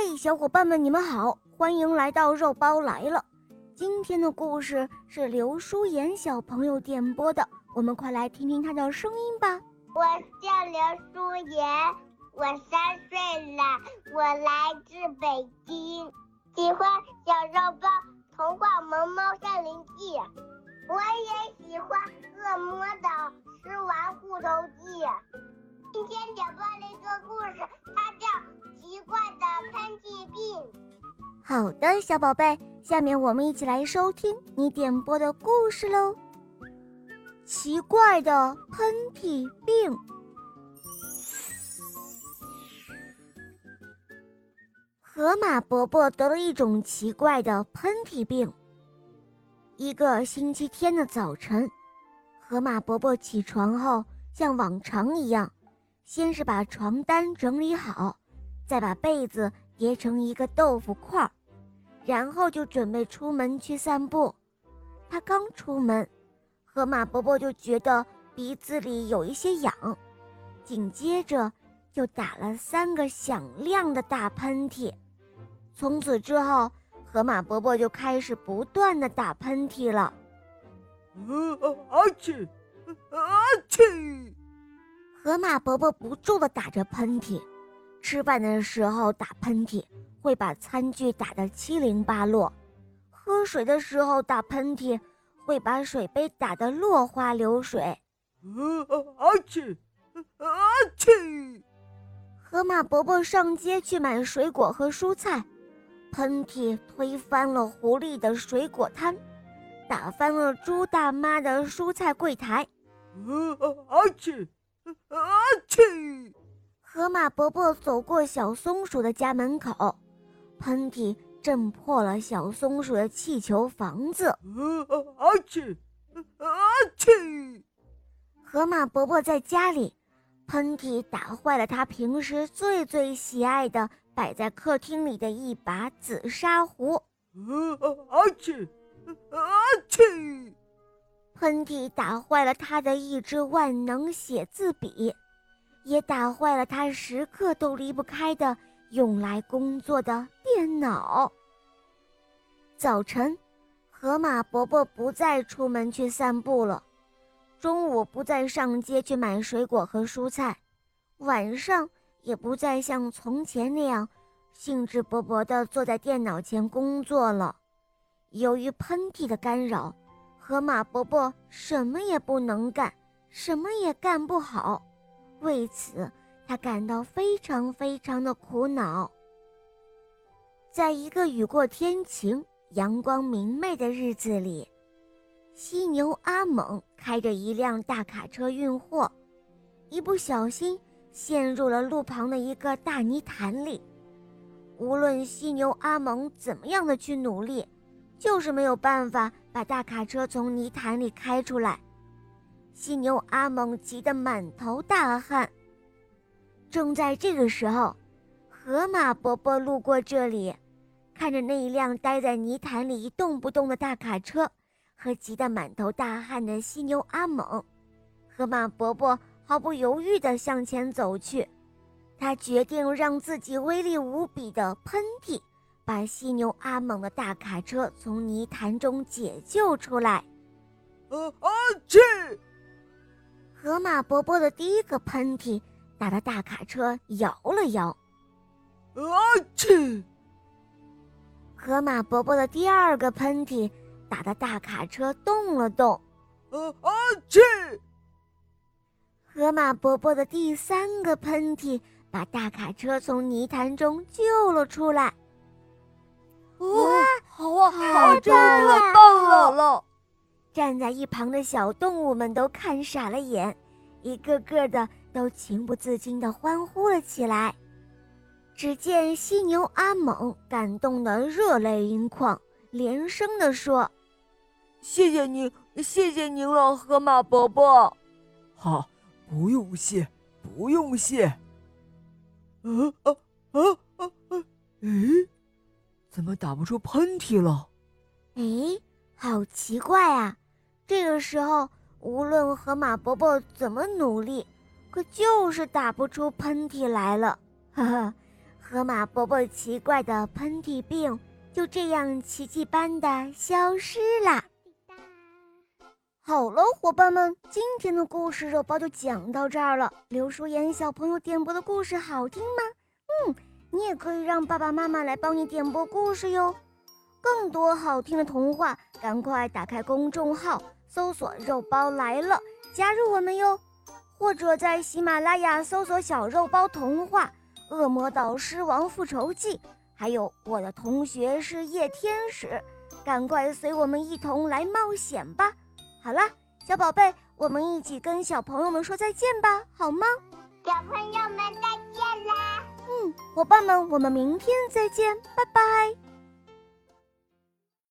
嘿，小伙伴们，你们好，欢迎来到肉包来了。今天的故事是刘舒妍小朋友点播的，我们快来听听他的声音吧。我叫刘舒妍，我三岁了，我来自北京，喜欢小肉包童话《萌猫森林记》，我也喜欢恶魔岛狮王护头记。今天讲播了一个故事，它叫奇怪的喷嚏病。好的，小宝贝，下面我们一起来收听你点播的故事喽。奇怪的喷嚏病。河马伯伯得了一种奇怪的喷嚏病。一个星期天的早晨，河马伯伯起床后，像往常一样。先是把床单整理好，再把被子叠成一个豆腐块儿，然后就准备出门去散步。他刚出门，河马伯伯就觉得鼻子里有一些痒，紧接着就打了三个响亮的大喷嚏。从此之后，河马伯伯就开始不断的打喷嚏了。啊嚏！啊嚏！河马伯伯不住的打着喷嚏，吃饭的时候打喷嚏会把餐具打得七零八落，喝水的时候打喷嚏会把水杯打得落花流水。啊嚏！啊嚏！河马伯伯上街去买水果和蔬菜，喷嚏推翻了狐狸的水果摊，打翻了猪大妈的蔬菜柜台。啊嚏！啊嚏！河马伯伯走过小松鼠的家门口，喷嚏震破了小松鼠的气球房子。啊嚏！啊嚏！河马伯伯在家里，喷嚏打坏了他平时最最喜爱的摆在客厅里的一把紫砂壶。啊嚏！啊嚏！喷嚏打坏了他的一支万能写字笔，也打坏了他时刻都离不开的用来工作的电脑。早晨，河马伯伯不再出门去散步了，中午不再上街去买水果和蔬菜，晚上也不再像从前那样兴致勃勃地坐在电脑前工作了。由于喷嚏的干扰。河马伯伯什么也不能干，什么也干不好，为此他感到非常非常的苦恼。在一个雨过天晴、阳光明媚的日子里，犀牛阿猛开着一辆大卡车运货，一不小心陷入了路旁的一个大泥潭里。无论犀牛阿猛怎么样的去努力，就是没有办法。把大卡车从泥潭里开出来，犀牛阿猛急得满头大汗。正在这个时候，河马伯伯路过这里，看着那一辆待在泥潭里一动不动的大卡车和急得满头大汗的犀牛阿猛，河马伯伯毫不犹豫地向前走去，他决定让自己威力无比的喷嚏。把犀牛阿猛的大卡车从泥潭中解救出来。啊啊嚏！河马伯伯的第一个喷嚏打得大卡车摇了摇。啊嚏！河马伯伯的第二个喷嚏打得大卡车动了动。啊啊嚏！河马伯伯的第三个喷嚏把大卡车从泥潭中救了出来。哇，好啊，好，真的太棒了！站在一旁的小动物们都看傻了眼，一个个的都情不自禁地欢呼了起来。只见犀牛阿猛感动得热泪盈眶，连声地说：“谢谢您，谢谢您了，河马伯伯。”“好，不用谢，不用谢。”“啊啊啊啊啊！”“诶。”怎么打不出喷嚏了？哎，好奇怪啊！这个时候，无论河马伯伯怎么努力，可就是打不出喷嚏来了。哈哈，河马伯伯奇怪的喷嚏病就这样奇迹般的消失了。好了，伙伴们，今天的故事肉包就讲到这儿了。刘淑妍小朋友点播的故事好听吗？嗯，你也可以让爸爸妈妈来帮你点播故事哟。更多好听的童话，赶快打开公众号，搜索“肉包来了”，加入我们哟。或者在喜马拉雅搜索“小肉包童话”。《恶魔岛狮王复仇记》，还有我的同学是夜天使，赶快随我们一同来冒险吧！好了，小宝贝，我们一起跟小朋友们说再见吧，好吗？小朋友们再见啦！嗯，伙伴们，我们明天再见，拜拜。